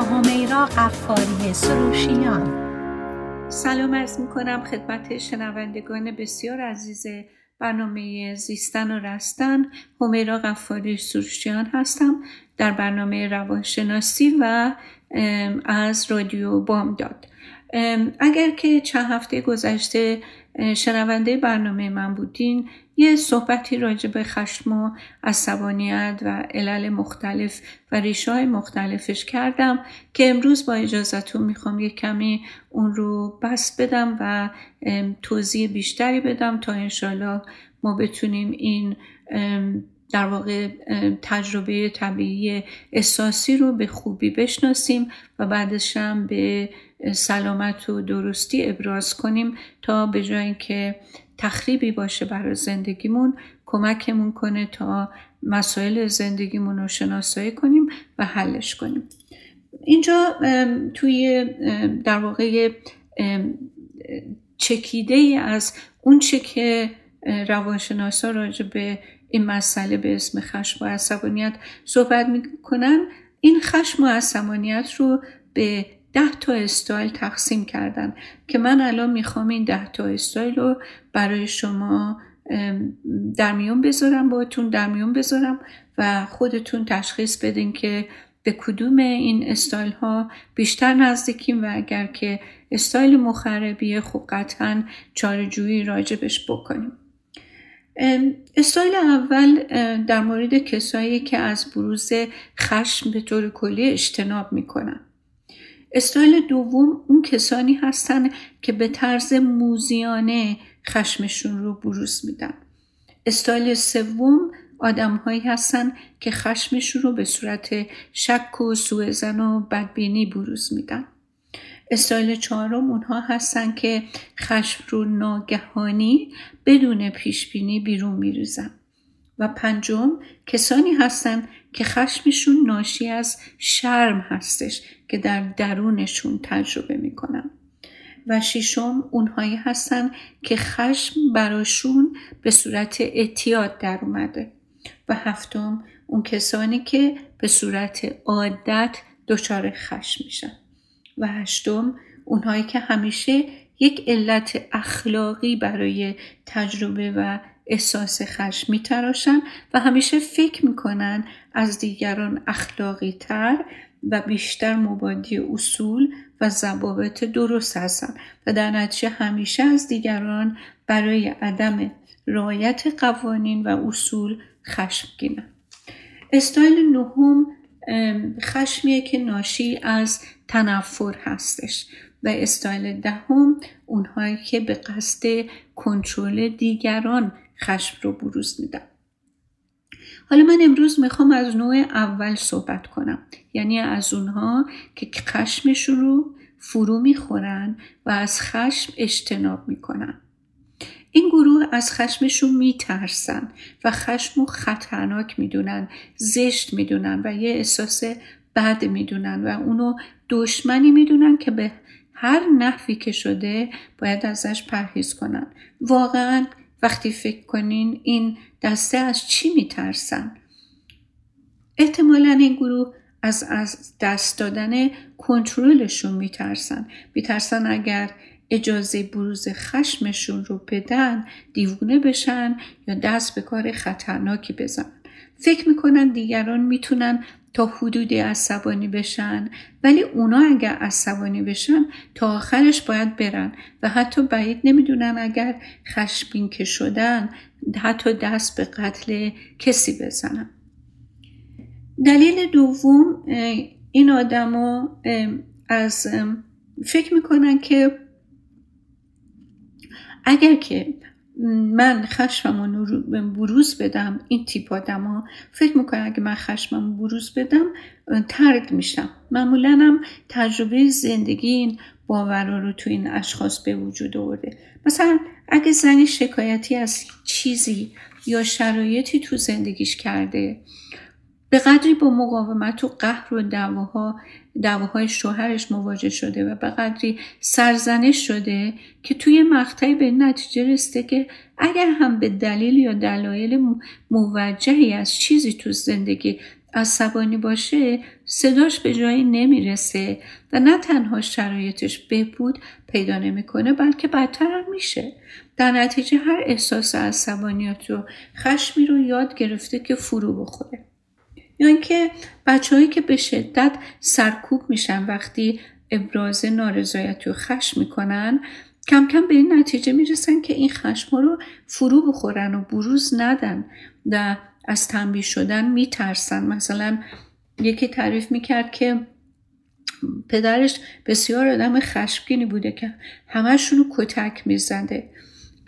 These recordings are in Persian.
همیرا قفاری سروشیان. سلام ارز می کنم خدمت شنوندگان بسیار عزیز برنامه زیستن و رستن. همیرا قفاری سروشیان هستم در برنامه روانشناسی و از رادیو بامداد. اگر که چند هفته گذشته شنونده برنامه من بودین. یه صحبتی راجع به خشم و عصبانیت و علل مختلف و ریشه های مختلفش کردم که امروز با اجازتون می‌خوام یه کمی اون رو بس بدم و توضیح بیشتری بدم تا انشالله ما بتونیم این در واقع تجربه طبیعی احساسی رو به خوبی بشناسیم و بعدش هم به سلامت و درستی ابراز کنیم تا به جای اینکه تخریبی باشه برای زندگیمون کمکمون کنه تا مسائل زندگیمون رو شناسایی کنیم و حلش کنیم. اینجا توی در واقع چکیده ای از اون چه که روانشناسا راجع به این مسئله به اسم خشم و عصبانیت صحبت می‌کنن. این خشم و عصبانیت رو به ده تا استایل تقسیم کردن که من الان می‌خوام این ده تا استایل رو برای شما در میون بذارم باهاتون در میون بذارم و خودتون تشخیص بدین که به کدوم این استایل ها بیشتر نزدیکیم و اگر که استایل مخربیه خب قطعا چاره‌جویی راجبش بکنیم. استایل اول در مورد کسایی که از بروز خشم به طور کلی اجتناب می‌کنن. استایل دوم اون کسانی هستن که به طرز موذیانه خشمشون رو بروز میدن. استایل سوم آدم هایی هستن که خشمشون رو به صورت شک و سوءظن و بدبینی بروز میدن. استایل چهارم اونها هستن که خشم رو ناگهانی بدون پیشبینی بیرون میریزن. و پنجم کسانی هستند که خشمشون ناشی از شرم هستش که در درونشون تجربه می‌کنن. و ششم اونهایی هستن که خشم براشون به صورت اعتیاد در اومده. و هفتم اون کسانی که به صورت عادت دچار خشم میشن. و هشتم اونهایی که همیشه یک علت اخلاقی برای تجربه و احساس خشم میتراشن و همیشه فکر می‌کنن از دیگران اخلاقی تر و بیشتر مبادی اصول و ضوابط درست هستن. و در نتیجه همیشه از دیگران برای عدم رعایت قوانین و اصول خشمگینن. استایل نهم خشمیه که ناشی از تنفر هستش و استایل دهم اونهایی که به قصد کنترل دیگران خشم رو بروز میدن. حالا من امروز می‌خوام از نوع اول صحبت کنم. یعنی از اونها که خشمشون رو فرو می‌خورن و از خشم اجتناب می‌کنن. این گروه از خشمشون میترسن و خشم رو خطرناک می‌دونن زشت می‌دونن و یه احساس بد می‌دونن و اونو دشمنی می‌دونن که به هر نحوی که شده باید ازش پرهیز کنن. واقعا وقتی فکر کنین این دسته از چی میترسن؟ احتمالا این گروه از, از دست دادن کنترلشون میترسن. میترسن اگر اجازه بروز خشمشون رو بدن دیوونه بشن یا دست به کار خطرناکی بزنن. فکر می‌کنن دیگران می‌تونن تا حدودی عصبانی بشن ولی اونا اگر عصبانی بشن تا آخرش باید برن و حتی بعید نمی‌دونن اگر خشمگین که شدن حتی دست به قتل کسی بزنن. دلیل دوم این آدما از فکر می‌کنن که اگر که من خشمم رو بروز بدم این تیپ آدم ها فکر می‌کنم اگه من خشمم بروز بدم ترد میشم. معمولا هم تجربه زندگی این باورا رو تو این اشخاص به وجود آورده. مثلا اگه زنی شکایتی از چیزی یا شرایطی تو زندگیش کرده به قدری با مقاومت و قهر و دعواها دعواهای شوهرش مواجه شده و به قدری سرزنش شده که توی مقطعی به نتیجه رسته که اگر هم به دلیل یا دلایل موجهی از چیزی تو زندگی عصبانی باشه صداش به جایی نمی‌رسه و نه تنها شرایطش بهبود پیدا نمی‌کنه بلکه بدتر هم میشه. در نتیجه هر احساس عصبانیت رو خشمی رو یاد گرفته که فرو بخوره. یا اینکه بچههایی که به شدت سرکوب میشن وقتی ابراز نارضایتی و خشم می‌کنن کم کم به این نتیجه می‌رسن که این خشم رو فرو بخورن و بروز ندن و از تنبیه شدن میترسن. مثلا یکی تعریف می‌کرد که پدرش بسیار آدم خشمگینی بوده که همشون رو کتک می‌زده.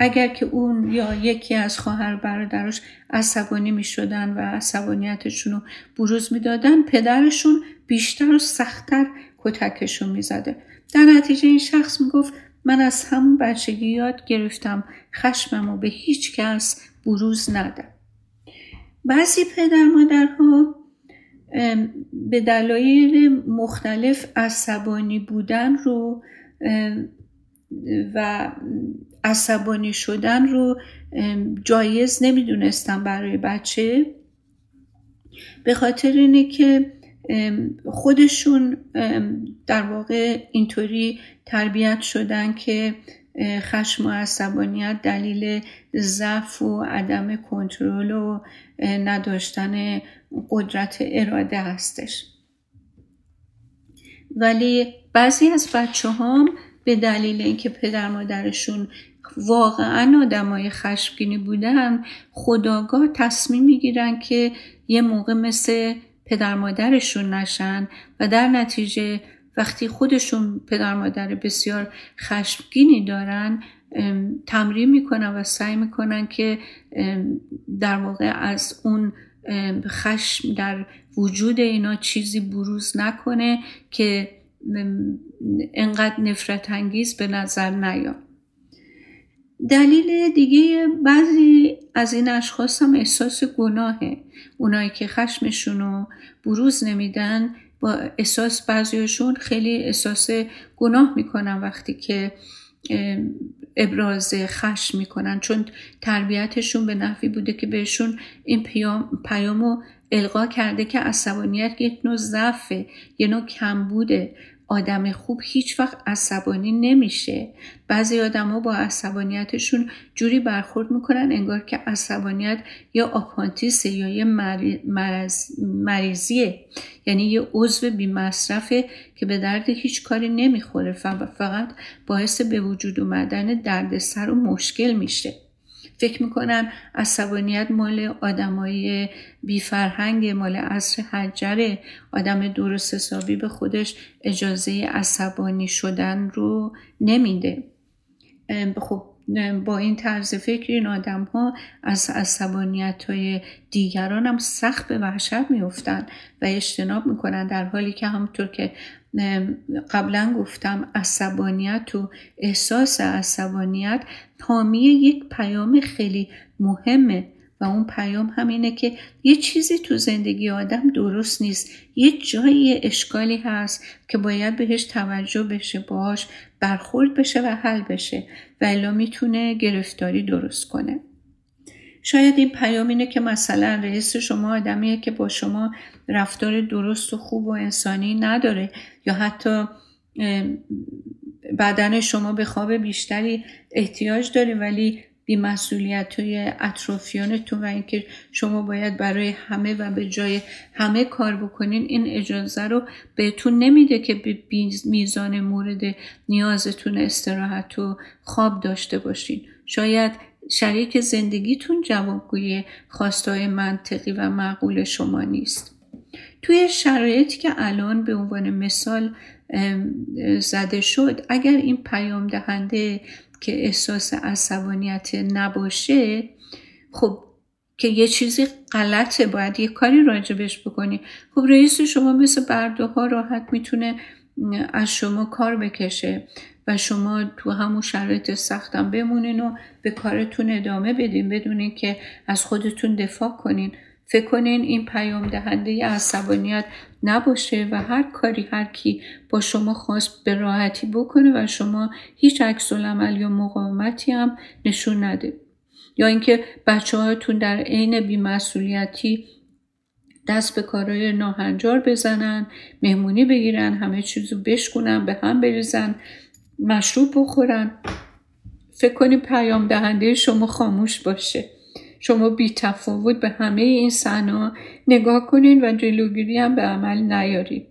اگر که اون یا یکی از خواهر برادرش عصبانی می شدن و عصبانیتشون رو بروز می‌دادن پدرشون بیشتر و سختتر کتکشون می‌زده. در نتیجه این شخص می‌گفت من از همون بچگی یاد گرفتم خشمم رو به هیچ کس بروز ندم بعضی پدر مادرها به دلایل مختلف عصبانی بودن رو و عصبانی شدن رو جایز نمی‌دونستم برای بچه. به خاطر اینه که خودشون در واقع اینطوری تربیت شدن که خشم و عصبانیت دلیل ضعف و عدم کنترل و نداشتن قدرت اراده هستش. ولی بعضی از بچه هم به دلیل اینکه پدر مادرشون واقعا آدمای خشمگینی بودن خداگاه تصمیم می‌گیرن که یه موقع مثل پدر مادرشون نشن و در نتیجه وقتی خودشون پدر مادر بسیار خشمگینی دارن تمرین می‌کنن و سعی می‌کنن که در واقع از اون خشم در وجود اینا چیزی بروز نکنه که انقدر نفرت انگیز به نظر نیاد. دلیل دیگه بعضی از این اشخاص هم احساس گناهه. اونایی که خشمشون رو بروز نمیدن با احساس بعضیشون خیلی احساس گناه می‌کنن وقتی که ابراز خشم می‌کنن. چون تربیتشون به نحوی بوده که بهشون این پیام رو القا کرده که عصبانیت یک نوع ضعفه یه نوع کمبوده. آدم خوب هیچ وقت عصبانی نمیشه. بعضی آدما با عصبانیتشون جوری برخورد می‌کنن انگار که عصبانیت یا آپانتیسه یا یه مرز، مریضیه. یعنی یه عضو بی مصرفه که به درد هیچ کاری نمی‌خوره. فقط باعث به وجود اومدن دردسر و مشکل میشه. فکر می‌کنن عصبانیت مال آدمای بیفرهنگ مال عصر حجره آدم درست حسابی به خودش اجازه عصبانی شدن رو نمیده. خب با این طرز فکر این آدم ها از عصبانیت های دیگران هم سخت به وحشت میفتن و اجتناب می‌کنن در حالی که همونطور که قبلا گفتم عصبانیت و احساس عصبانیت حامی یک پیام خیلی مهمه و اون پیام همینه که یه چیزی تو زندگی آدم درست نیست. یه جایی اشکالی هست که باید بهش توجه بشه باهاش برخورد بشه و حل بشه و الا می‌تونه گرفتاری درست کنه. شاید این پیام اینه که مثلا رئیس شما آدمیه که با شما رفتار درست و خوب و انسانی نداره یا حتی بدن شما به خواب بیشتری احتیاج داره ولی بیمسئولیت های اطرافیانتون و اینکه شما باید برای همه و به جای همه کار بکنین این اجازه رو بهتون نمیده که به میزان مورد نیازتون استراحت و خواب داشته باشین. شاید شریک زندگیتون جوابگوی خواستای منطقی و معقول شما نیست. توی شرایطی که الان به عنوان مثال زده شد اگر این پیام دهنده که احساس عصبانیت نباشه خب که یه چیزی غلطه باید یه کاری راجبش بکنی. خب رئیس شما مثل برده ها راحت می‌تونه از شما کار بکشه. و شما تو همون شرایط سختم بمونین و به کارتون ادامه بدین بدونین که از خودتون دفاع کنین. فکر کنین این پیام دهنده عصبانیت نباشه و هر کاری هر کی با شما خواست به راحتی بکنه و شما هیچ عکس عمل یا مقاومتی هم نشون نده. یا اینکه بچه هاتون در عین بیمسئولیتی دست به کارهای ناهنجار بزنن مهمونی بگیرن همه چیزو بشکنن به هم بریزن. مشروب بخورن. فکر کنید پیام دهنده شما خاموش باشه. شما بی تفاوت به همه این صحنه نگاه کنین و جلوگیری هم به عمل نیارید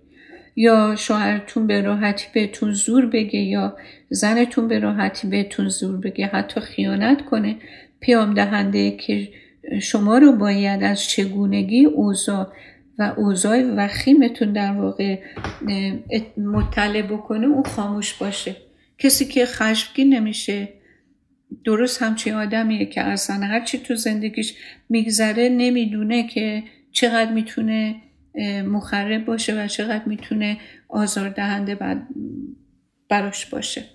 یا شوهرتون به راحتی بهتون زور بگه یا زنتون به راحتی بهتون زور بگه. حتی خیانت کنه. پیام دهنده که شما رو باید از چگونگی اوضاع و اوضاع وخیمتون در واقع مطلع بکنه او خاموش باشه. کسی که خشمگین نمیشه. درست همچین آدمیه که اصلا هرچی تو زندگیش میگذره نمی‌دونه که چقدر می‌تونه مخرب باشه و چقدر می‌تونه آزاردهنده براش باشه.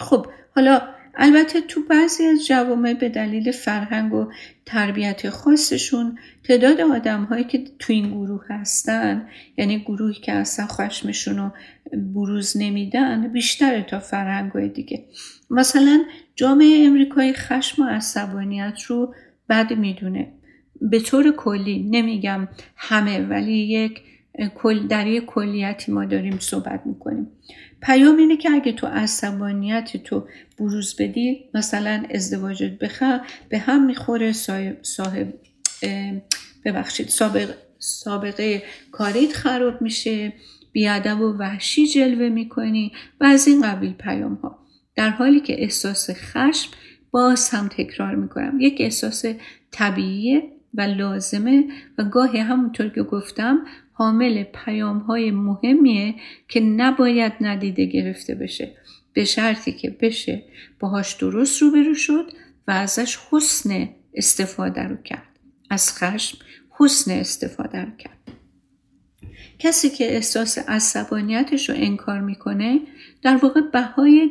خب حالا البته تو بعضی از جوامع به دلیل فرهنگ و تربیت خاصشون تعداد آدم هایی که تو این گروه هستن یعنی گروهی که اصلا خشمشون رو بروز نمیدن بیشتره تا فرهنگ های دیگه. مثلا جامعه امریکایی خشم و عصبانیت رو بد می‌دونه. به طور کلی نمیگم همه ولی یک در یک کلیتی ما داریم صحبت می‌کنیم. پیام اینه که اگه تو عصبانیت تو بروز بدی مثلا ازدواجت بخ به هم می‌خوره صاحب ببخشید سابقه, سابقه کاریت خراب میشه بیادب و وحشی جلوه می‌کنی و از این قبیل پیام ها در حالی که احساس خشم باز هم تکرار می‌کنم. یک احساس طبیعیه و لازمه و گاهی همونطور که گفتم حامل پیام های مهمیه که نباید ندیده گرفته بشه. به شرطی که بشه باهاش درست روبرو شد و ازش حسن استفاده رو کرد. از خشم حسن استفاده رو کرد. کسی که احساس عصبانیتش رو انکار می‌کنه در واقع بهای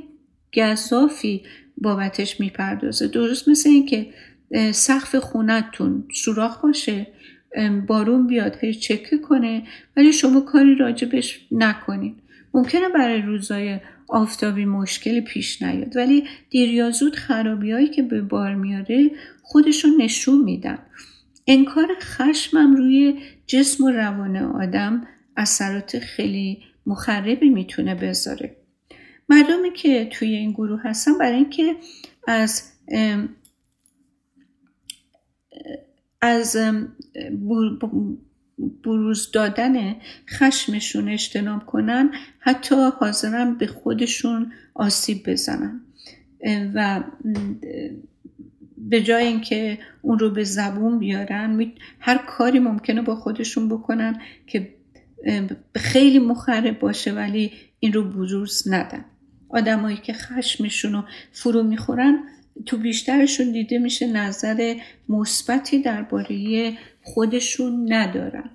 گذافی بابتش می‌پردازه. درست مثل اینکه سقف خونتون سوراخ باشه بارون بیاد هی چکه کنه ولی شما کاری راجبش نکنید. ممکنه برای روزای آفتابی مشکلی پیش نیاد ولی دیر یا زود که به بار میاره خودشون نشون میدن. انکار خشمم روی جسم و روان آدم اثرات خیلی مخربی می‌تونه بذاره. مردمی که توی این گروه هستن برای اینکه از از بروز دادن خشمشون اجتناب کنن حتی حاضرن به خودشون آسیب بزنن. و به جای اینکه اون رو به زبون بیارن هر کاری ممکنه با خودشون بکنن که خیلی مخرب باشه ولی این رو بروز ندن. آدمایی که خشمشون رو فرو می‌خورن تو بیشترشون دیده میشه نظر مثبتی درباره خودشون ندارن.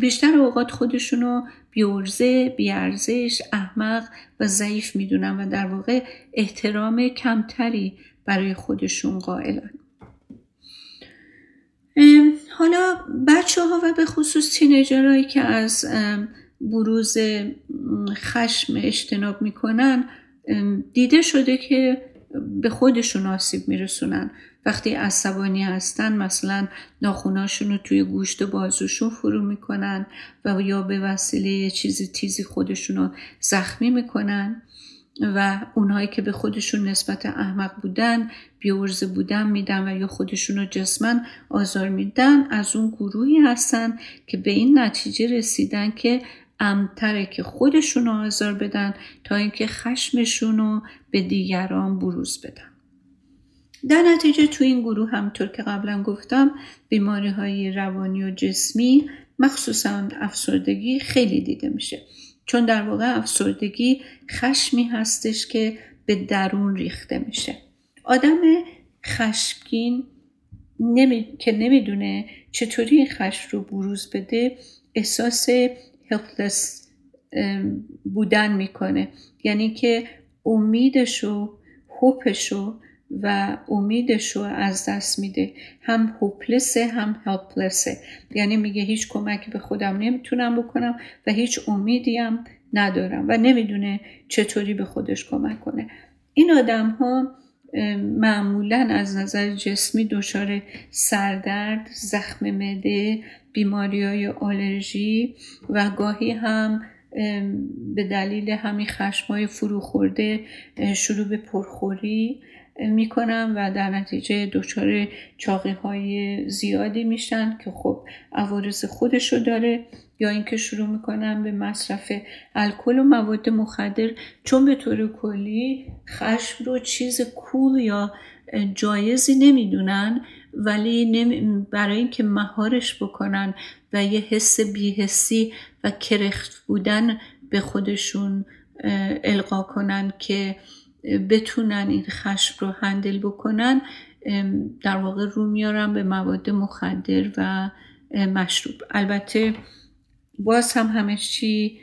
بیشتر اوقات خودشون رو بیورزه، بیارزش، احمق و ضعیف می‌دونن و در واقع احترام کمتری برای خودشون قائلن. حالا بچه ها و به خصوص تینیجرهایی که از بروز خشم اجتناب می‌کنن دیده شده که به خودشون آسیب میرسونن. وقتی عصبانی هستن مثلا ناخوناشون رو توی گوشت بازوشون فرو می‌کنن و یا به وسیله چیزی تیزی خودشون رو زخمی می‌کنن و اونهایی که به خودشون نسبت احمق بودن بیورزه بودن میدن و یا خودشون رو جسمن آزار میدن از اون گروهی هستن که به این نتیجه رسیدن که امتره که خودشون آزار بدن تا اینکه خشمشون رو به دیگران بروز بدن. در نتیجه تو این گروه همطور که قبلا گفتم بیماری های روانی و جسمی مخصوصا افسردگی خیلی دیده میشه. چون در واقع افسردگی خشمی هستش که به درون ریخته میشه. آدم خشمگین نمی... که نمی‌دونه چطوری این خشم رو بروز بده احساس هلپلس بودن می‌کنه. یعنی که امیدشو هوپشو و امیدشو از دست میده. هم هوپلسه هم هلپلسه یعنی میگه هیچ کمکی به خودم نمی‌تونم بکنم و هیچ امیدی هم ندارم و نمی‌دونه چطوری به خودش کمک کنه. این آدم ها معمولا از نظر جسمی دچار سردرد، زخم مده، بیماری های آلرژی و گاهی هم به دلیل همین خشمای فرو خورده شروع به پرخوری می‌کنم و در نتیجه دچار چاقی های زیادی میشن که خب عوارض خودشو داره یا اینکه شروع می‌کنم به مصرف الکل و مواد مخدر. چون به طور کلی خشم رو چیز کول یا جایزی نمی‌دونن ولی برای اینکه مهارش بکنن و یه حس بیحسی و کرخت بودن به خودشون القا کنن که بتونن این خشم رو هندل بکنن در واقع رو میارم به مواد مخدر و مشروب. البته باز هم همه چی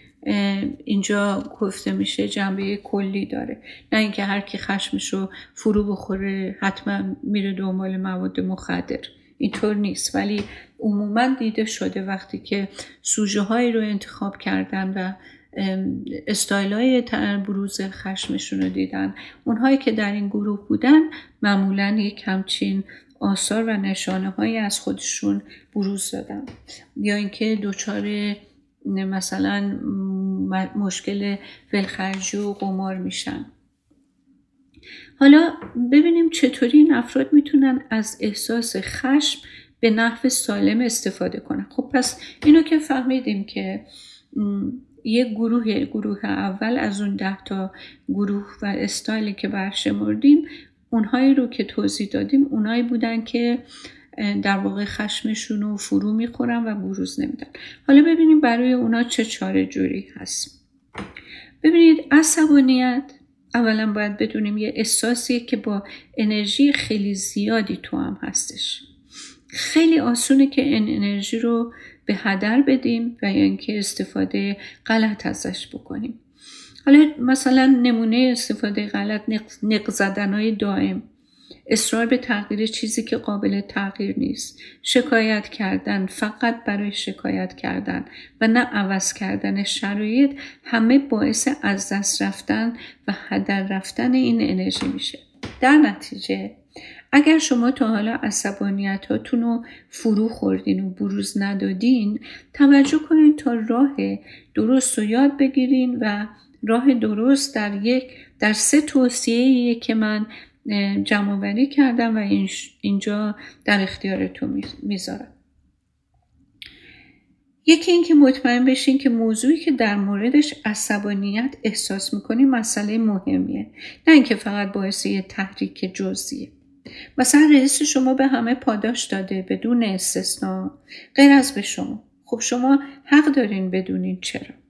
اینجا گفته میشه جنبه کلی داره. نه اینکه هر کی خشمش رو فرو بخوره حتما میره دنبال مواد مخدر. اینطور نیست. ولی عموما دیده شده وقتی که سوژه هایی رو انتخاب کردن و استایل های بروز خشمشون رو دیدن. اونهایی که در این گروه بودن معمولا یک همچین آثار و نشانه هایی از خودشون بروز دادن. یا اینکه دچار مثلا مشکل ولخرجی و قمار میشن. حالا ببینیم چطوری این افراد می‌تونن از احساس خشم به نحو سالم استفاده کنن. خب پس اینو که فهمیدیم که یک گروه گروه اول از اون ده تا گروه و استایلی که برشمردیم اونهایی رو که توضیح دادیم اونایی بودن که در واقع خشمشون رو فرو می‌خورن و بروز نمیدن. حالا ببینیم برای اونا چه چاره جوری هست. ببینید عصبانیت اولا باید بدونیم یه احساسیه که با انرژی خیلی زیادی تو هم هستش. خیلی آسونه که این انرژی رو به هدر بدیم و یا اینکه استفاده غلط ازش بکنیم. حالا مثلا نمونه استفاده غلط نق زدن های دائم. اصرار به تغییر چیزی که قابل تغییر نیست. شکایت کردن فقط برای شکایت کردن و نه عوض کردن شرایط همه باعث از دست رفتن و هدر رفتن این انرژی میشه. در نتیجه اگر شما تا حالا عصبانیتاتون رو فرو خوردین و بروز ندادین توجه کنین تا راه درست رو یاد بگیرین و راه درست در یک در سه توصیه که من جمع کردم و اینجا در اختیارتون می‌ذارم. یکی اینکه مطمئن بشین که موضوعی که در موردش عصبانیت احساس می‌کنی مسئله مهمیه. نه اینکه فقط باعث یه تحریک جزئیه. مثلا رئیس شما به همه پاداش داده بدون استثنا. غیر از به شما. خب شما حق دارین بدونین چرا.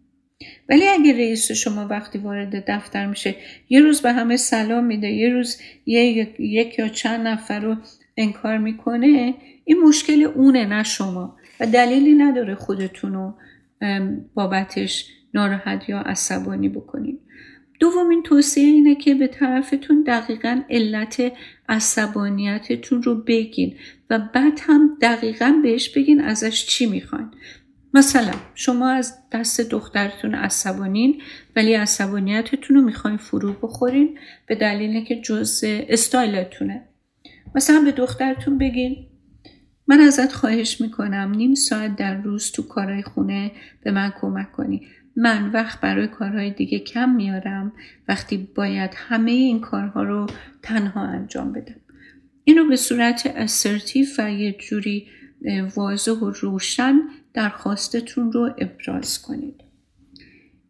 ولی اگه رئیس شما وقتی وارد دفتر میشه یه روز به همه سلام میده یه روز یک, یک یا چند نفر رو انکار می‌کنه این مشکل اونه نه شما. و دلیلی نداره خودتون رو بابتش ناراحت یا عصبانی بکنید. دومین توصیه اینه که به طرفتون دقیقا علت عصبانیتتون رو بگین و بعد هم دقیقا بهش بگین ازش چی می‌خواین. مثلا شما از دست دخترتون عصبانین ولی عصبانیتتون رو می‌خواین فرو بخورین به دلیل که جز استایلتونه. مثلا به دخترتون بگین من ازت خواهش می‌کنم نیم ساعت در روز تو کارهای خونه به من کمک کنی. من وقت برای کارهای دیگه کم میارم وقتی باید همه این کارها رو تنها انجام بدم. اینو به صورت اسرتیو و یه جوری واضح و روشن درخواستتون رو ابراز کنید.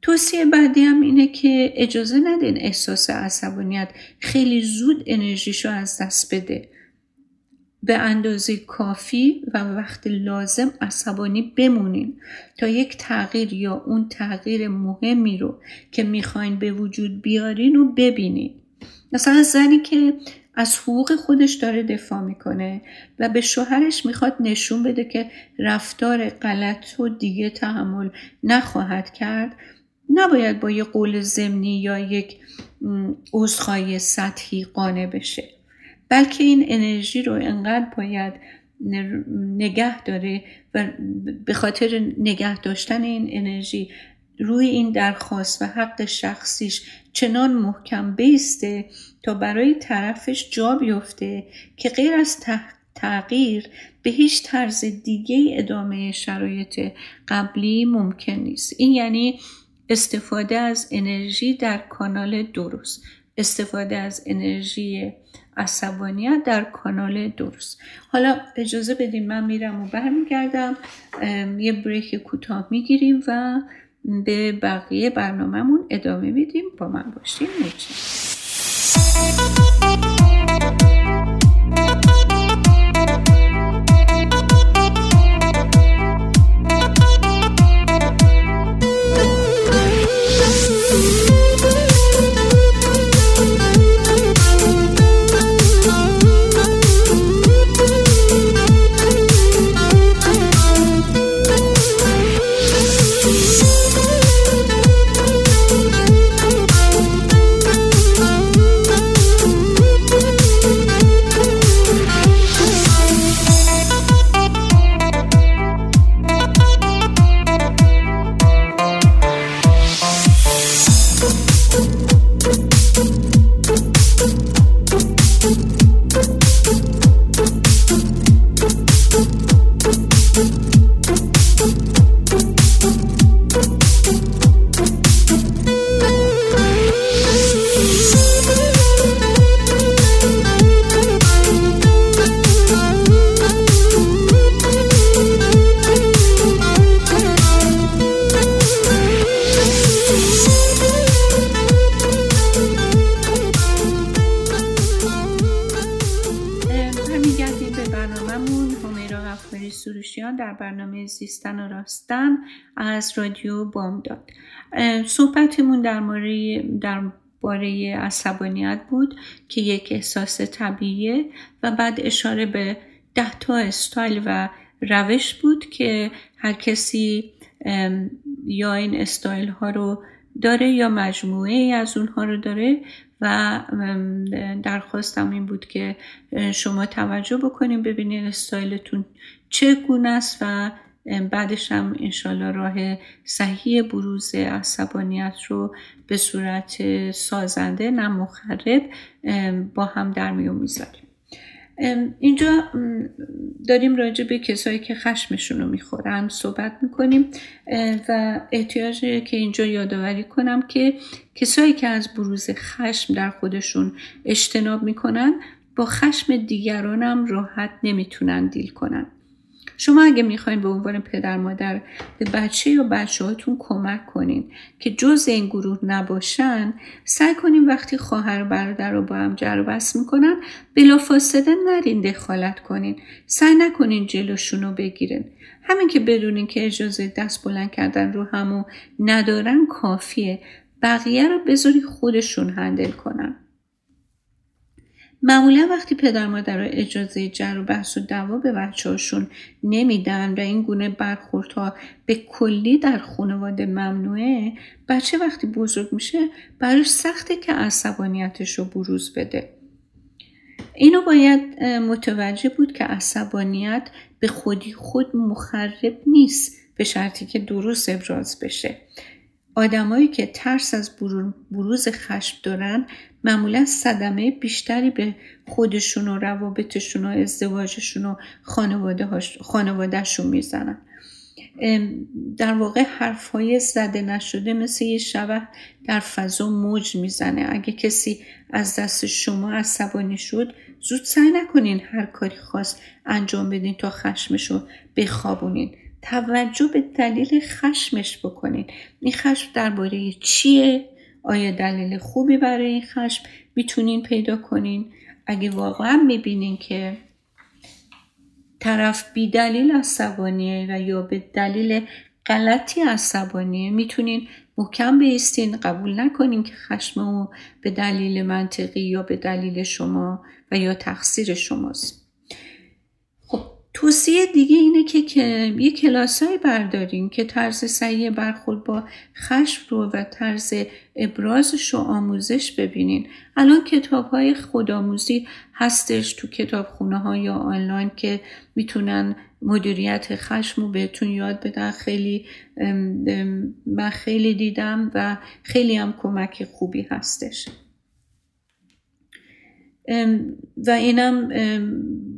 توصیه بعدی هم اینه که اجازه ندین احساس عصبانیت خیلی زود انرژیشو از دست بده. به اندازه کافی و وقت لازم عصبانی بمونین تا یک تغییر یا اون تغییر مهمی رو که می‌خواین به وجود بیارین و ببینین. مثلا زنی که از حقوق خودش داره دفاع می‌کنه و به شوهرش می‌خواد نشون بده که رفتار غلط و دیگه تحمل نخواهد کرد. نباید با یه قول زمینی یا یک عذرخواهی سطحی قانع بشه. بلکه این انرژی رو انقدر باید نگه داره و به خاطر نگه داشتن این انرژی روی این درخواست و حق شخصیش چنان محکم بیسته تا برای طرفش جا بیفته که غیر از تغییر به هیچ طرز دیگه ادامه شرایط قبلی ممکن نیست. این یعنی استفاده از انرژی در کانال درست استفاده از انرژی عصبانیت در کانال درست. حالا اجازه بدیم من میرم و برمیگردم یه بریک کوتاه می‌گیریم و به بقیه برنامهمون ادامه میدیم. با من باشیم موچین زیستن و راستن از رادیو داد. صحبتمون در مورد در باره عصبانیت بود که یک احساس طبیعیه و بعد اشاره به ده تا استایل و روش بود که هر کسی یا این استایل ها رو داره یا مجموعه ای از اونها رو داره و درخواستم این بود که شما توجه بکنیم ببینید استایلتون چگونه است و بعدش هم انشالله راه صحیح بروز عصبانیت رو به صورت سازنده نه مخرب با هم در میون می‌ذاریم. اینجا داریم راجع به کسایی که خشمشون رو می‌خورن صحبت می‌کنیم و احتیاج که اینجا یادآوری کنم که کسایی که از بروز خشم در خودشون اجتناب می‌کنن با خشم دیگرانم راحت نمی‌تونن دیل کنن. شما اگه می‌خواین به عنوان پدر مادر به بچه یا بچه هاتون کمک کنین که جز این گروه نباشن سعی کنین وقتی خواهر و برادر رو با هم جر و بس می‌کنن بلافاصله نرین دخالت کنین. سعی نکنین جلوشون رو بگیرین. همین که بدونین که اجازه دست بلند کردن رو همو ندارن کافیه. بقیه رو بذاری خودشون هندل کنن. معمولا وقتی پدر مادر اجازه جر و بحث و دعوا به بچه هاشون نمیدن و این گونه برخوردها به کلی در خانواده ممنوعه بچه وقتی بزرگ میشه براش سخته که عصبانیتش رو بروز بده. اینو باید متوجه بود که عصبانیت به خودی خود مخرب نیست به شرطی که درست ابراز بشه. آدمایی که ترس از بروز خشم دارن معمولا صدمه بیشتری به خودشون و روابطشون و ازدواجشون و خانوادهشون می‌زنن. در واقع حرفهای زده نشده مثل یه شبه در فضا موج می‌زنه. اگه کسی از دست شما عصبانی شد زود سعی نکنین هر کاری خواست انجام بدین تا خشمشو بخوابونین. توجه به دلیل خشمش بکنین. این خشم درباره چیه؟ آیا دلیل خوبی برای این خشم می‌تونین پیدا کنین؟ اگه واقعا می‌بینین که طرف بی دلیل عصبانیه و یا به دلیل غلطی عصبانیه می‌تونین محکم بیستین قبول نکنین که خشم او به دلیل منطقی یا به دلیل شما و یا تقصیر شماست. توصیه دیگه اینه که, یه کلاسایی بردارین که طرز صحیح برخورد با خشم رو و طرز ابرازش رو آموزش ببینین. الان کتاب های خودآموزی هستش تو کتاب خونه ها یا آنلاین که می‌تونن مدیریت خشم رو بهتون یاد بدن. خیلی من خیلی دیدم و خیلی هم کمک خوبی هستش. و اینم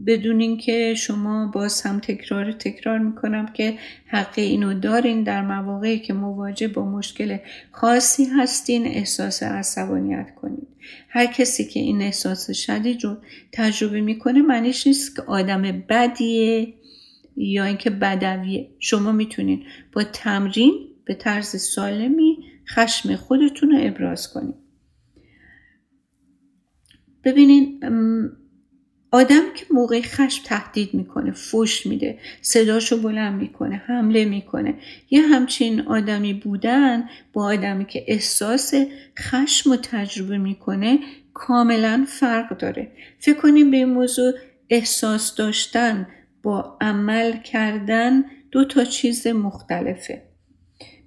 بدون اینکه شما باز هم تکرار تکرار می‌کنم که حق اینو دارین در مواقعی که مواجه با مشکل خاصی هستین احساس عصبانیت کنید. هر کسی که این احساس شدید رو تجربه می‌کنه معنیش نیست که آدم بدیه یا اینکه بدویه. شما می‌تونین با تمرین به طرز سالمی خشم خودتون رو ابراز کنید. ببینین آدم که موقع خشم تهدید می‌کنه فوش میده صداشو بلند می‌کنه حمله می‌کنه. یه همچین آدمی بودن با آدمی که احساس خشم رو تجربه می‌کنه کاملا فرق داره. فکر کنیم به این موضوع احساس داشتن با عمل کردن دو تا چیز مختلفه.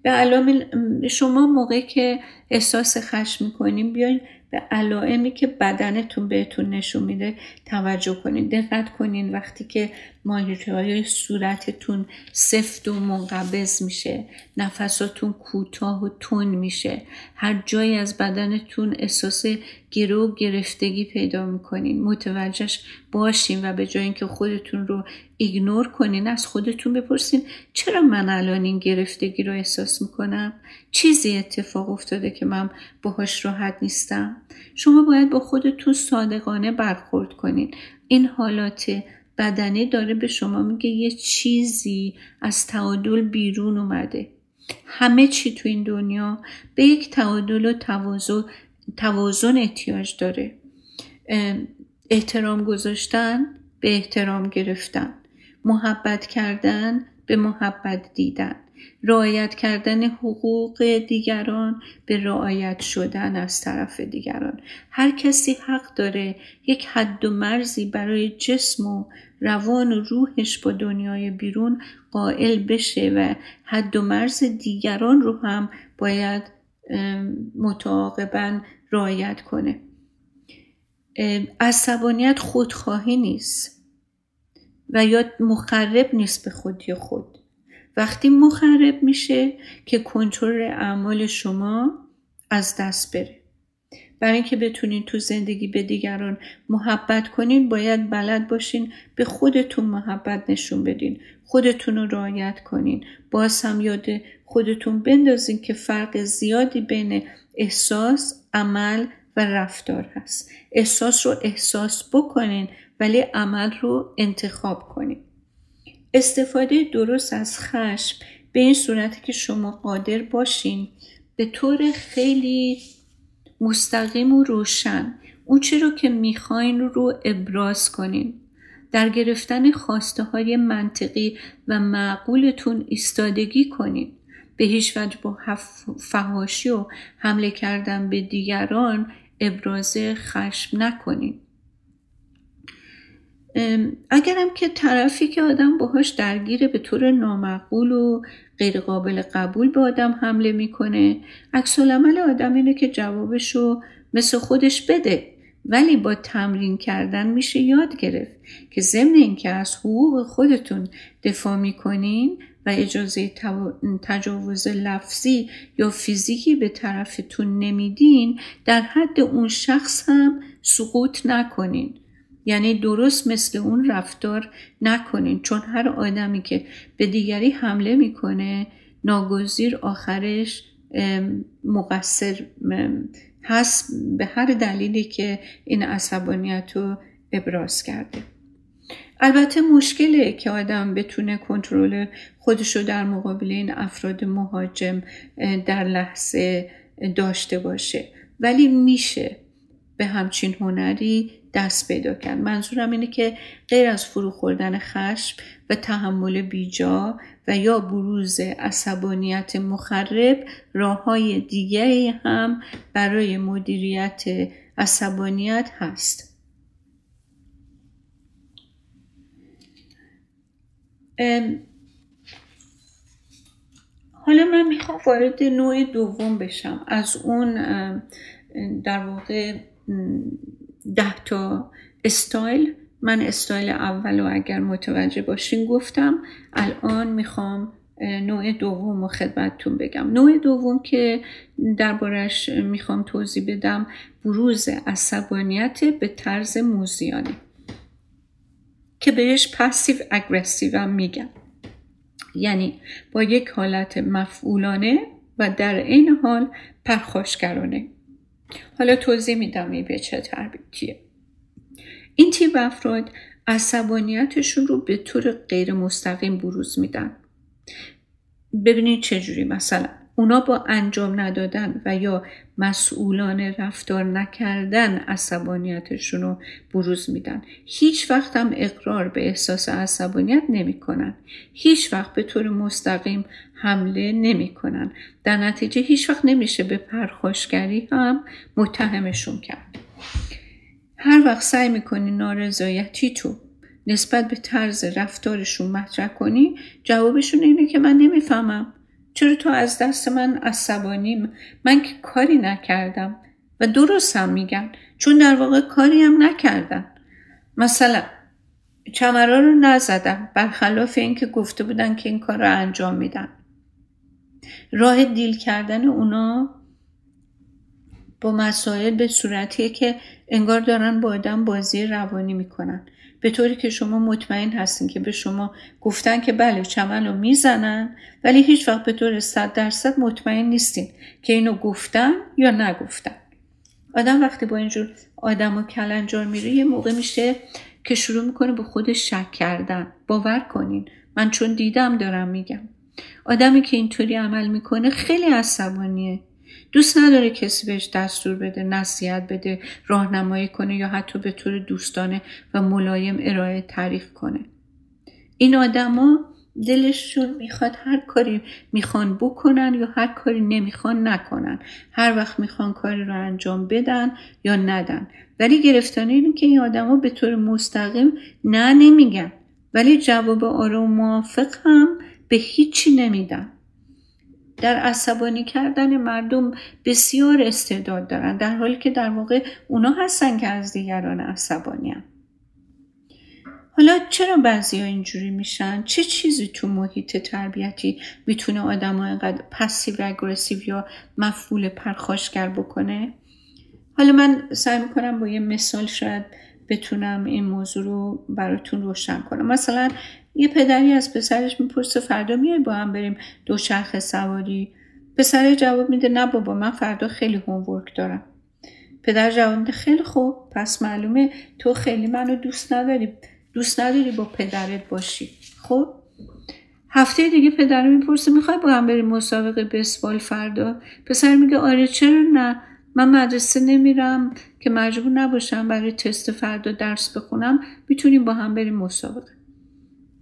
به علاوه شما موقعی که احساس خشم می‌کنیم بیاین به علائمی که بدنتون بهتون نشون میده توجه کنین دقت کنین. وقتی که های صورتتون سفت و منقبض میشه نفساتون کوتاه و تون میشه. هر جایی از بدنتون احساس گرو گرفتگی پیدا می‌کنین. متوجهش باشین و به جای اینکه خودتون رو ایگنور کنین از خودتون بپرسین چرا من الان این گرفتگی رو احساس می‌کنم؟ چیزی اتفاق افتاده که من باهاش راحت نیستم؟ شما باید با خودتون صادقانه برخورد کنین. این حالات بدنی داره به شما میگه یه چیزی از تعادل بیرون اومده. همه چی تو این دنیا به یک تعادل و توازن, توازن احتیاج داره. احترام گذاشتن به احترام گرفتن. محبت کردن به محبت دیدن. رعایت کردن حقوق دیگران به رعایت شدن از طرف دیگران. هر کسی حق داره یک حد و مرزی برای جسم و روان و روحش با دنیای بیرون قائل بشه و حد و مرز دیگران رو هم باید متعاقبا رعایت کنه. عصبانیت خودخواهی نیست و یا مخرب نیست به خودی خود. وقتی مخرب میشه که کنترل اعمال شما از دست بره. برای اینکه بتونین تو زندگی به دیگران محبت کنین باید بلد باشین به خودتون محبت نشون بدین خودتون رو رعایت کنین. باز هم یاد خودتون بندازین که فرق زیادی بین احساس عمل و رفتار هست. احساس رو احساس بکنین ولی عمل رو انتخاب کنین. استفاده درست از خشم به این صورتی که شما قادر باشین به طور خیلی مستقیم و روشن اون چی رو که می‌خواین رو ابراز کنین. در گرفتن خواسته های منطقی و معقولتون ایستادگی کنین. به هیچ وجه با فهاشی و حمله کردن به دیگران ابراز خشم نکنین. اگرم که طرفی که آدم باهاش درگیره به طور نامعقول و غیر قابل قبول به آدم حمله می‌کنه عکس عمل آدم اینه که جوابشو مثل خودش بده. ولی با تمرین کردن میشه یاد گرفت که ضمن اینکه از حقوق خودتون دفاع می‌کنین و اجازه تجاوز لفظی یا فیزیکی به طرفتون نمیدین در حد اون شخص هم سقوط نکنین. یعنی درست مثل اون رفتار نکنین. چون هر آدمی که به دیگری حمله می‌کنه ناگزیر آخرش مقصر هست به هر دلیلی که این عصبانیت رو ابراز کرده. البته مشکله که آدم بتونه کنترل خودش رو در مقابل این افراد مهاجم در لحظه داشته باشه. ولی میشه به همچین هنری دست پیدا کرد. منظورم اینه که غیر از فرو خوردن خشم و تحمل بیجا و یا بروز عصبانیت مخرب راه های دیگری هم برای مدیریت عصبانیت هست. حالا من می‌خوام وارد نوع دوم بشم. از اون در واقع ده تا استایل. من استایل اول رو اگر متوجه باشین گفتم. الان می‌خوام نوع دوم رو خدمتتون بگم. نوع دوم که دربارش می‌خوام توضیح بدم بروز عصبانیت به طرز موزیانه که بهش پسیو اگرسیو هم میگم یعنی با یک حالت مفعولانه و در این حال پرخاشگرانه. حالا توضیح میدم این به چه تربیتیه. این تیپ افراد عصبانیتشون رو به طور غیر مستقیم بروز میدن. ببینید چجوری. مثلا اونا با انجام ندادن و یا مسئولان رفتار نکردن عصبانیتشون رو بروز میدن. هیچ وقت هم اقرار به احساس عصبانیت نمی‌کنن. هیچ وقت به طور مستقیم حمله نمی‌کنن. در نتیجه هیچ وقت نمیشه به پرخاشگری هم متهمشون کرد. هر وقت سعی می‌کنی نارضایتی تو نسبت به طرز رفتارشون مطرح کنی جوابشون اینه که من نمی‌فهمم. چرا تو از دست من عصبانیم من که کاری نکردم. و درست هم میگن. چون در واقع کاری هم نکردن. مثلا چمرا رو نزدم. برخلاف اینکه گفته بودن که این کار رو انجام میدن. راه دیل کردن اونا با مسائل به صورتیه که انگار دارن با آدم بازی روانی می‌کنن. به طوری که شما مطمئن هستین که به شما گفتن که بله چمن رو می‌زنن ولی هیچ وقت به طور صد درصد مطمئن نیستین که اینو گفتن یا نگفتن. آدم وقتی با اینجور آدم و کلنجار میره یه موقع میشه که شروع می‌کنه به خودش شک کردن. باور کنین. من چون دیدم دارم میگم. آدمی که اینطوری عمل می‌کنه خیلی عصبانیه. دوست نداره کسی بهش دستور بده نصیحت بده راهنمایی کنه یا حتی به طور دوستانه و ملایم ارائه تاریخ کنه. این آدما دلشون می‌خواد هر کاری می‌خوان بکنن یا هر کاری نمی‌خوان نکنن. هر وقت می‌خوان کاری رو انجام بدن یا ندن. ولی گرفتانه اینه که این آدما به طور مستقیم نه نمیگن. ولی جواب آروم موافق هم به هیچی نمیدن. در عصبانی کردن مردم بسیار استعداد دارن در حالی که در واقع اونا هستن که از دیگران عصبانی هم. حالا چرا بعضی ها اینجوری میشن؟ چه چیزی تو محیط تربیتی می‌تونه آدم ها اینقدر پسیو اگرسیو یا مفعول پرخاشگر بکنه؟ حالا من سعی می‌کنم با یه مثال شاید بتونم این موضوع رو براتون روشن کنم مثلا یه پدری از پسرش می‌پرسه فردا میای با هم بریم دوچرخه سواری؟ پسر جواب میده نه بابا من فردا خیلی هومورک دارم. پدر جواب میده خیلی خوب پس معلومه تو خیلی منو دوست نداری دوست نداری با پدرت باشی. خب؟ هفته دیگه پدر می‌پرسه می‌خوای با هم بریم مسابقه بسبال فردا؟ پسر میگه آره چرا نه؟ من مدرسه نمیرم که مجبور نباشم برای تست فردا درس بخونم می‌تونیم با هم بریم مسابقه.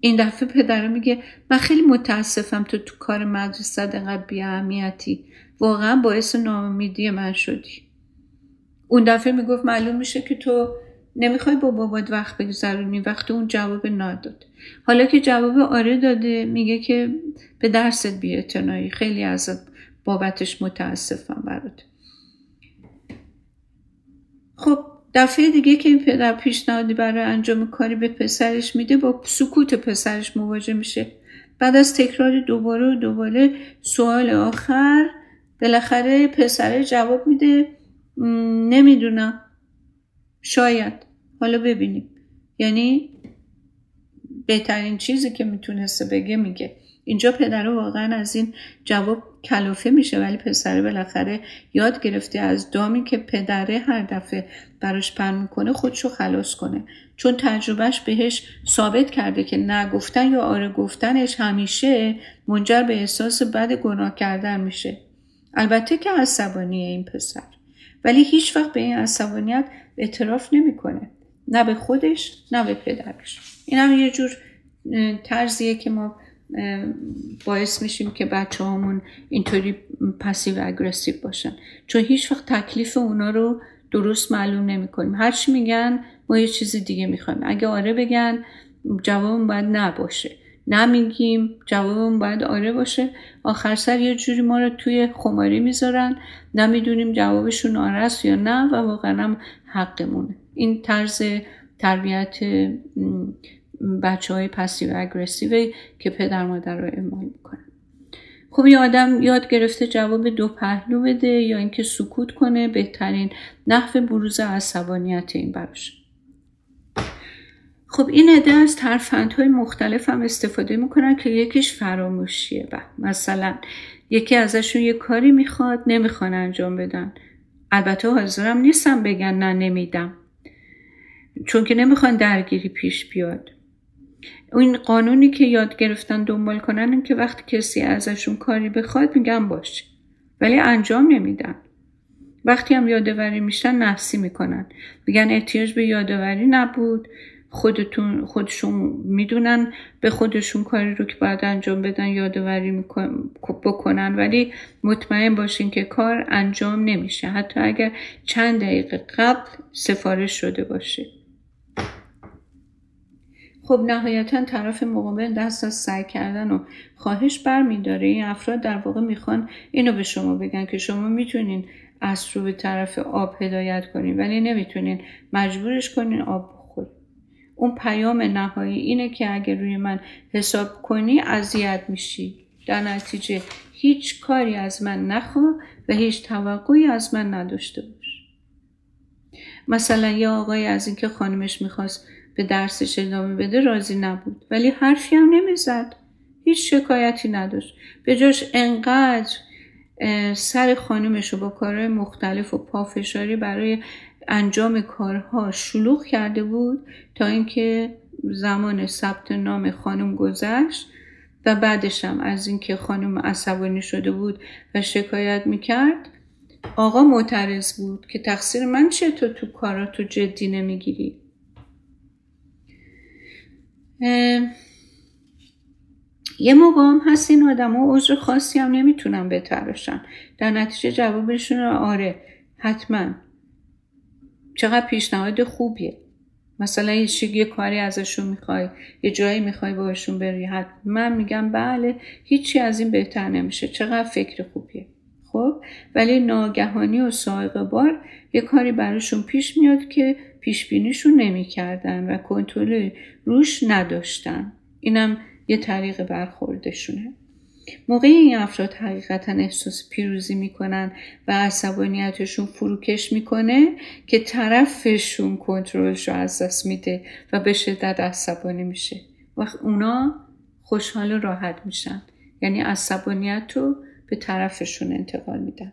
این دفعه پدر میگه من خیلی متاسفم تو تو کار مدرسه انقدر بی اهمیتی. واقعا باعث ناامیدی من شدی. اون دفعه می‌گفت معلوم میشه که تو نمی‌خوای با بابات وقت بگذرونی. وقتی اون جواب نداد حالا که جواب آره داده میگه که به درست بی خیلی ازت بابتش متاسفم برات. خب دفعه دیگه که این پدر پیشنهادی برای انجام کاری به پسرش میده با سکوت پسرش مواجه میشه. بعد از تکرار دوباره و دوباره سوال آخر بالاخره پسر جواب میده نمی‌دونم. شاید. حالا ببینیم. یعنی بهترین چیزی که می‌تونسته بگه میگه. اینجا پدر واقعا از این جواب کلافه میشه ولی پسره بالاخره یاد گرفته از دامی که پدره هر دفعه براش پر می‌کنه خودشو خلاص کنه. چون تجربهش بهش ثابت کرده که نگفتن یا آره گفتنش همیشه منجر به احساس بد گناه کردن میشه. البته که عصبانیه این پسر. ولی هیچ وقت به این عصبانیت اعتراف نمی‌کنه. نه به خودش نه به پدرش. این هم یه جور طرزیه که ما باعث میشیم که بچه همون اینطوری پسیو اگرسیو باشن. چون هیچ وقت تکلیف اونا رو درست معلوم نمی کنیم هرچی میگن ما یه چیز دیگه می‌خوایم. اگه آره بگن جوابم باید نباشه. نمیگیم جوابم باید آره باشه. آخر سر یه جوری ما رو توی خماری می‌ذارن. نمی‌دونیم جوابشون آره است یا نه و واقعا هم حقمونه. این طرز تربیت بچه های پسیو اگرسیو که پدر مادر رو اعمال می‌کنن. خب این آدم یاد گرفته جواب دو پهلو بده یا اینکه سکوت کنه بهترین نحو بروز عصبانیت این براش. خب این عده از ترفندهای مختلف هم استفاده می‌کنن که یکیش فراموشیه. و مثلا یکی ازشون یه کاری می‌خواد نمی‌خوان انجام بدن. البته حاضرم نیستم بگن نه نمیدم. چون که نمی‌خوان درگیری پیش بیاد. این قانونی که یاد گرفتن دنبال کنن که وقتی کسی ازشون کاری بخواد میگن باشه ولی انجام نمیدن. وقتی هم یادوری میشن نفسی می‌کنن. میگن احتیاج به یادوری نبود. خودتون خودشون می‌دونن به خودشون کاری رو که باید انجام بدن یادوری بکنن. ولی مطمئن باشین که کار انجام نمیشه. حتی اگر چند دقیقه قبل سفارش شده باشه. خب نهایتا طرف مقابل دست از سعی کردن و خواهش برمیداره. این افراد در واقع می‌خوان اینو به شما بگن که شما می‌تونین از رو به طرف آب هدایت کنین ولی نمی‌تونین. مجبورش کنین آب بخورین. اون پیام نهایی اینه که اگر روی من حساب کنی اذیت میشی. در نتیجه هیچ کاری از من نخوا و هیچ توقعی از من نداشته باش. مثلا یه آقای از اینکه خانمش می‌خواست به درسش ادامه بده راضی نبود. ولی حرفی هم نمی‌زد. هیچ شکایتی نداشت. به جاش انقدر سر خانمش رو با کارهای مختلف و پافشاری برای انجام کارها شلوغ کرده بود تا اینکه زمان ثبت نام خانم گذشت و بعدش هم از اینکه خانم عصبانی شده بود و شکایت می‌کرد آقا معترض بود که تقصیر من چیه؟ تو تو کاراتو جدی نمی‌گیری. یه موقع هم هست این آدم ها عذر خاصی هم نمی‌تونن بتراشن در نتیجه جوابشون رو آره حتما. چقدر پیشنهاد خوبیه. مثلا یه کاری ازشون می‌خوای یه جایی می‌خوای باشون بری حتما. میگم بله هیچی از این بهتر نمیشه. چقدر فکر خوبیه. خب؟ ولی ناگهانی و سایقه بار یه کاری براشون پیش میاد که پیش بینیشون نمی‌کردن و کنترل روش نداشتن. اینم یه طریق برخوردشونه. موقعی این افراد حقیقتا احساس پیروزی می‌کنن و عصبانیتشون فروکش می‌کنه که طرفشون کنترلش رو از دست میده و به شدت عصبانی میشه. وقت اونا خوشحال و راحت میشن. یعنی عصبانیت رو به طرفشون انتقال میدن.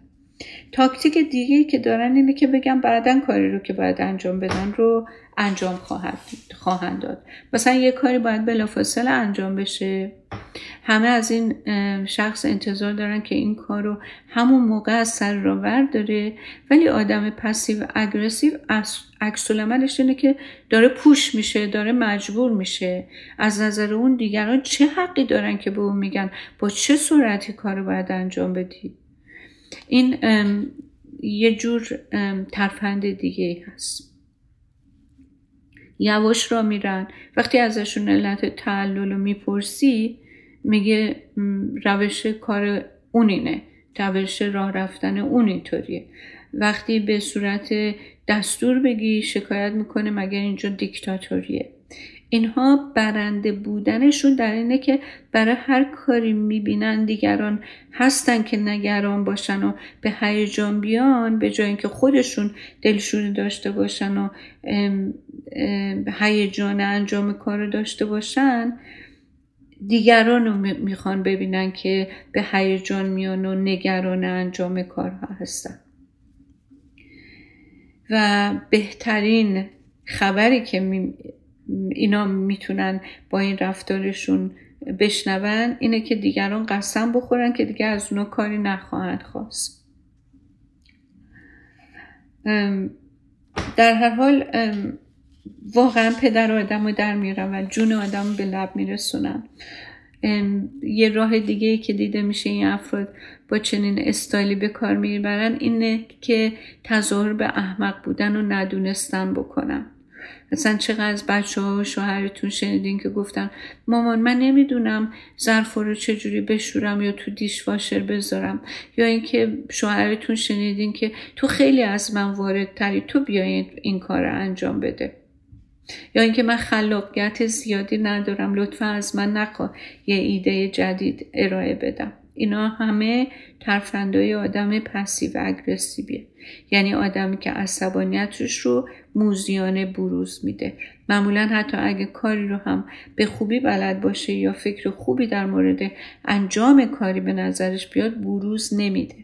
تاکتیک دیگه که دارن اینه که بگم بعدا کاری رو که باید انجام بدن رو انجام خواهد خواهند داد. مثلا یه کاری باید بلافاصله انجام بشه. همه از این شخص انتظار دارن که این کار رو همون موقع از سر را داره. ولی آدم پسیو اگرسیو عکس اینه که داره پوش میشه داره مجبور میشه. از نظر اون دیگران چه حقی دارن که به اون میگن؟ با چه سرعتی کار رو باید انجام بدی این یه جور ترفند دیگه هست. یواش را میرن. وقتی ازشون علت تعلل رو می‌پرسی میگه روش کار اونینه روش راه رفتن اون اینطوریه. وقتی به صورت دستور بگی شکایت می‌کنه مگر اینجا دیکتاتوریه. اینها برنده بودنشون در اینه که برای هر کاری می‌بینن دیگران هستن که نگران باشن و به هیجان بیان به جای اینکه خودشون دلشوری داشته باشن و هیجان انجام کار داشته باشن دیگران رو می‌خوان ببینن که به هیجان میان و نگران انجام کارها هستن. و بهترین خبری که اینا می‌تونن با این رفتارشون بشنون. اینه که دیگران قسم بخورن که دیگه از اونا کاری نخواهند خواست. در هر حال واقعا پدر آدم رو در میارن و جون آدم به لب میرسونن. یه راه دیگه که دیده میشه این افراد با چنین استایلی به کار می‌برن اینه که تظاهر به احمق بودن و ندونستن بکنن. مثلا چقدر از بچه ها و شوهرتون شنیدین که گفتن مامان من نمی‌دونم ظرف رو چجوری بشورم یا تو دیش واشر بذارم یا اینکه شوهرتون شنیدین که تو خیلی از من وارد تری تو بیاین این کار رو انجام بده. یا اینکه من خلاقیت زیادی ندارم لطفا از من نخوا یه ایده جدید ارائه بدم. اینا همه ترفندهای آدم پسیو اگرسیویه. یعنی آدمی که عصبانیتش رو موزیانه بروز میده. معمولا حتی اگه کاری رو هم به خوبی بلد باشه یا فکر خوبی در مورد انجام کاری به نظرش بیاد بروز نمیده.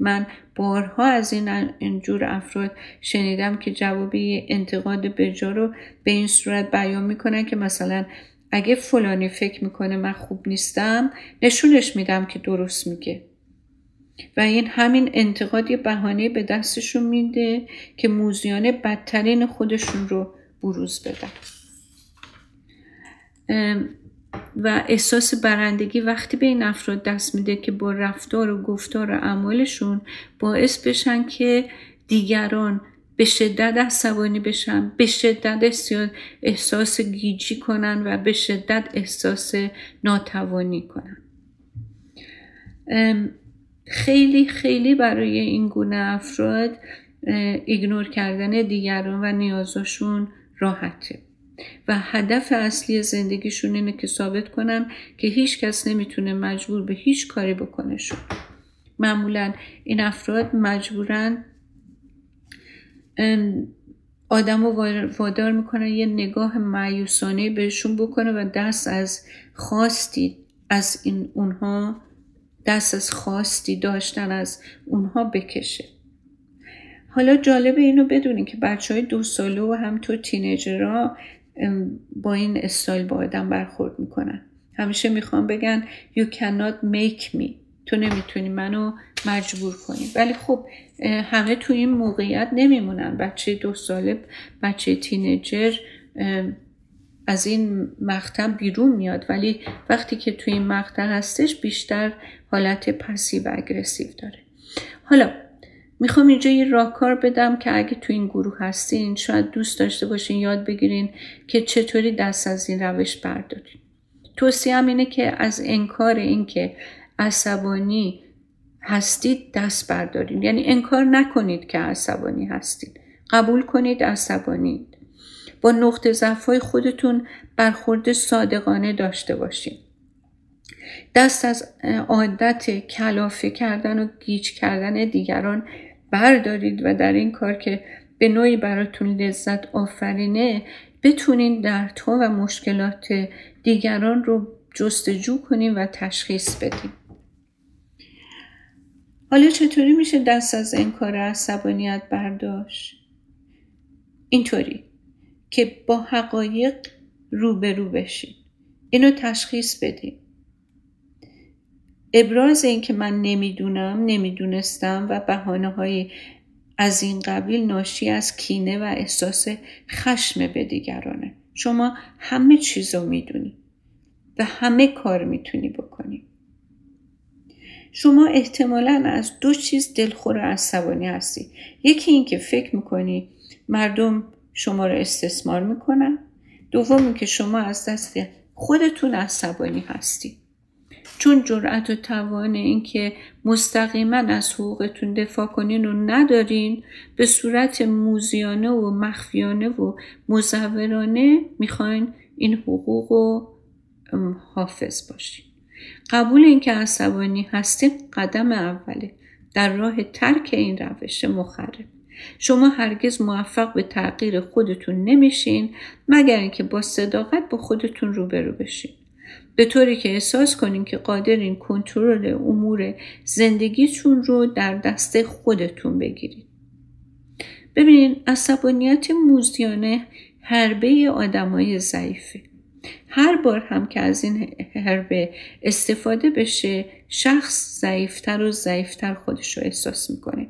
من بارها از این اینجور افراد شنیدم که جوابی انتقاد بجا رو به این صورت بیان می‌کنن که مثلا اگه فلانی فکر می‌کنه من خوب نیستم نشونش میدم که درست میگه. و این همین انتقاد یه بهانه به دستشون میده که موزیانه بدترین خودشون رو بروز بدن. و احساس برندگی وقتی به این افراد دست میده که با رفتار و گفتار و اعمالشون باعث بشن که دیگران به شدت عصبانی بشن به شدت احساس گیجی کنن و به شدت احساس ناتوانی کنن خیلی خیلی برای این گونه افراد ایگنور کردن دیگران و نیازشون راحته. و هدف اصلی زندگیشون اینه که ثابت کنن که هیچ کس نمی‌تونه مجبور به هیچ کاری بکنه شد. معمولا این افراد مجبورن آدم رو وادار می‌کنن یه نگاه معیوسانه بهشون بکنه و دست از خواستی از این اونها دست از خواستی داشتن از اونها بکشه. حالا جالب اینو بدونین که بچه های دو ساله و همطور تینیجرها با این استایل با آدم برخورد می‌کنن. همیشه می‌خوام بگن you cannot make me. تو نمی‌تونی منو مجبور کنی. ولی خب همه تو این موقعیت نمیمونن. بچه دو ساله بچه تینیجر از این مقطع بیرون میاد. ولی وقتی که توی این مقطع هستش بیشتر حالت پسیو اگرسیو داره. حالا می‌خوام اینجا یه راهکار بدم که اگه تو این گروه هستین شاید دوست داشته باشین یاد بگیرین که چطوری دست از این روش بردارین. توصیه اینه که از انکار این که عصبانی هستید دست بردارین یعنی انکار نکنید که عصبانی هستید. قبول کنید عصبانید با نقطه ضعفهای خودتون برخورد صادقانه داشته باشین دست از عادت کلافه کردن و گیج کردن دیگران بردارید و در این کار که به نوعی براتون لذت آفرینه بتونین دردها و مشکلات دیگران رو جستجو کنیم و تشخیص بدیم حالا چطوری میشه دست از انکار عصبانیت برداشت؟ اینطوری که با حقایق روبرو بشید اینو تشخیص بدیم. ابراز این که من نمی‌دونم نمی‌دونستم و بحانه های از این قبیل ناشی از کینه و احساس خشم به دیگرانه. شما همه چیز رو می‌دونی و همه کار می‌تونی بکنی. شما احتمالا از دو چیز دلخور و عصبانی هستی. یکی این که فکر می‌کنی مردم شما رو استثمار می‌کنن. دوم که شما از دست خودتون عصبانی هستی. چون جرأت و توان اینکه مستقیما از حقوقتون دفاع کنین رو ندارین به صورت موزیانه و مخفیانه و مزورانه می‌خواین این حقوق رو حافظ باشین. قبول اینکه عصبانی هستیم قدم اوله. در راه ترک این روش مخرب. شما هرگز موفق به تغییر خودتون نمیشین مگر اینکه با صداقت با خودتون روبرو بشین. به طوری که احساس کنین که قادرین کنترل امور زندگیتون رو در دست خودتون بگیرید. ببینین عصبانیت موزیانه حربه آدمای ضعیفه. هر بار هم که از این حربه استفاده بشه شخص ضعیفتر و ضعیفتر خودش رو احساس می‌کنه.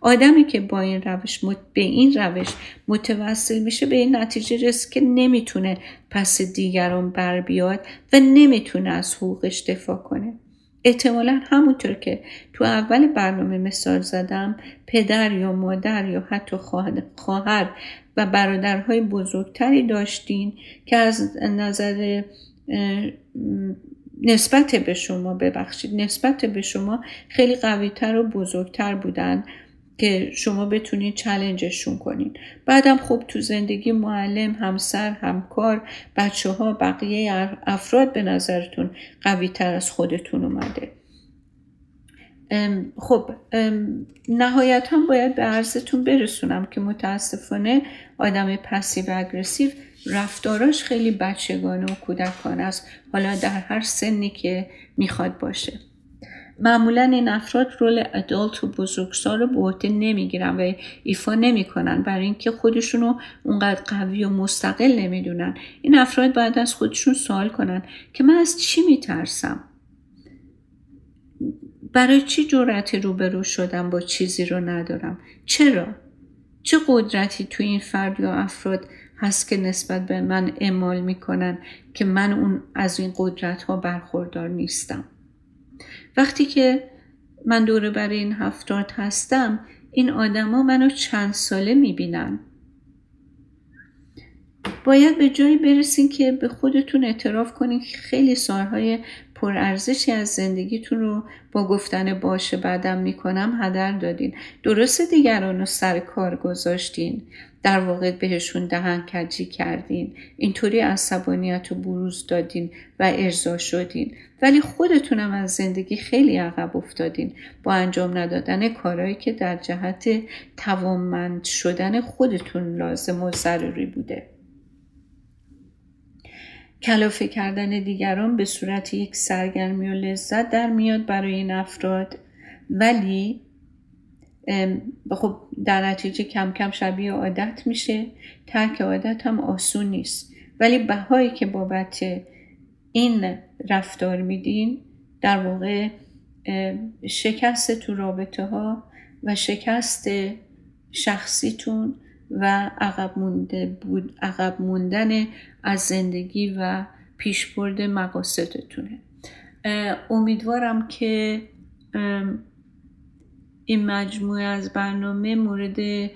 آدمی که با این روش به این روش متوسل میشه به این نتیجه رسید که نمی‌تونه پس دیگران بر بیاد و نمی‌تونه از حقوقش دفاع کنه. احتمالا همونطور که تو اول برنامه مثال زدم پدر یا مادر یا حتی خواهر و برادرهای بزرگتری داشتین که از نظر نسبت به شما ببخشید نسبت به شما خیلی قویتر و بزرگتر بودن. که شما بتونید چلنجشون کنین. بعدم خب تو زندگی معلم همسر همکار بچه ها بقیه افراد به نظرتون قوی تر از خودتون اومده. خب نهایت هم باید به عرضتون برسونم که متاسفانه آدم پسیو اگرسیو رفتاراش خیلی بچگانه و کودکانه است. حالا در هر سنی که می‌خواد باشه. معمولا این افراد رول ادالت و بزرگسال رو به عهده نمی‌گیرن و ایفا نمی‌کنن برای اینکه خودشونو اونقدر قوی و مستقل نمی‌دونن. این افراد باید از خودشون سوال کنن که من از چی میترسم؟ برای چی جرأت روبرو شدم با چیزی رو ندارم؟ چرا؟ چه قدرتی تو این فرد یا افراد هست که نسبت به من اعمال می‌کنن که من اون از این قدرت ها برخوردار نیستم؟ وقتی که من دوره برای این هفتاد هستم این آدما منو چند ساله می‌بینن. باید به جایی برسین که به خودتون اعتراف کنین که خیلی سالهای پرارزشی از زندگیتون رو با گفتن باشه بعدم می‌کنم هدر دادین. درست دیگران رو سر کار گذاشتین. در واقع بهشون دهن کجی کردین. اینطوری عصبانیت رو بروز دادین و ارضا شدین. ولی خودتونم از زندگی خیلی عقب افتادین با انجام ندادن کارهایی که در جهت توانمند شدن خودتون لازم و ضروری بوده. کلافه کردن دیگران به صورت یک سرگرمی و لذت در میاد برای این افراد. ولی خب در نتیجه کم کم شبیه عادت میشه. ترک عادت هم آسون نیست. ولی بهایی که بابت این رفتار میدین در واقع شکست تو رابطه ها و شکست شخصیتون و عقب, مونده بود، عقب موندن از زندگی و پیشبرد مقاصدتونه. امیدوارم که این مجموعه از برنامه مورد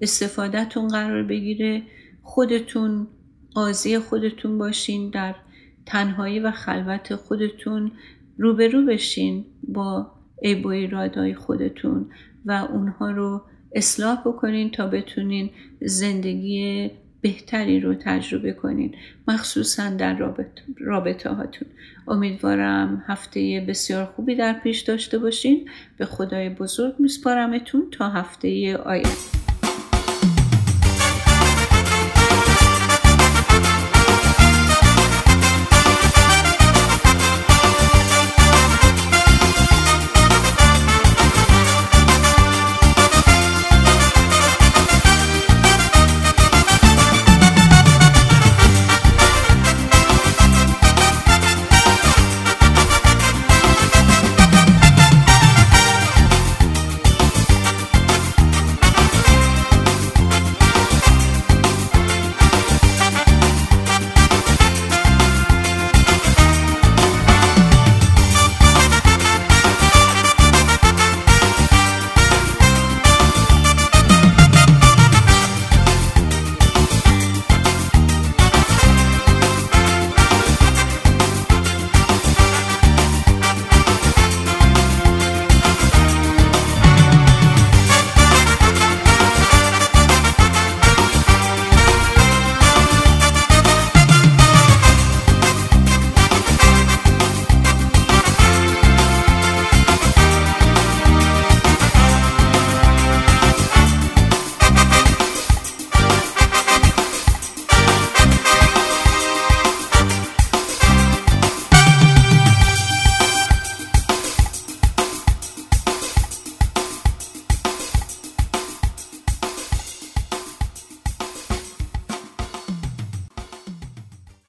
استفادهتون قرار بگیره. خودتون قاضی خودتون باشین در تنهایی و خلوت خودتون روبرو بشین با عیب و ایرادهای خودتون و اونها رو اصلاح بکنین تا بتونین زندگی بهتری رو تجربه کنین. مخصوصا در رابطه, هاتون. امیدوارم هفته بسیار خوبی در پیش داشته باشین. به خدای بزرگ میسپارمتون تا هفته آینده.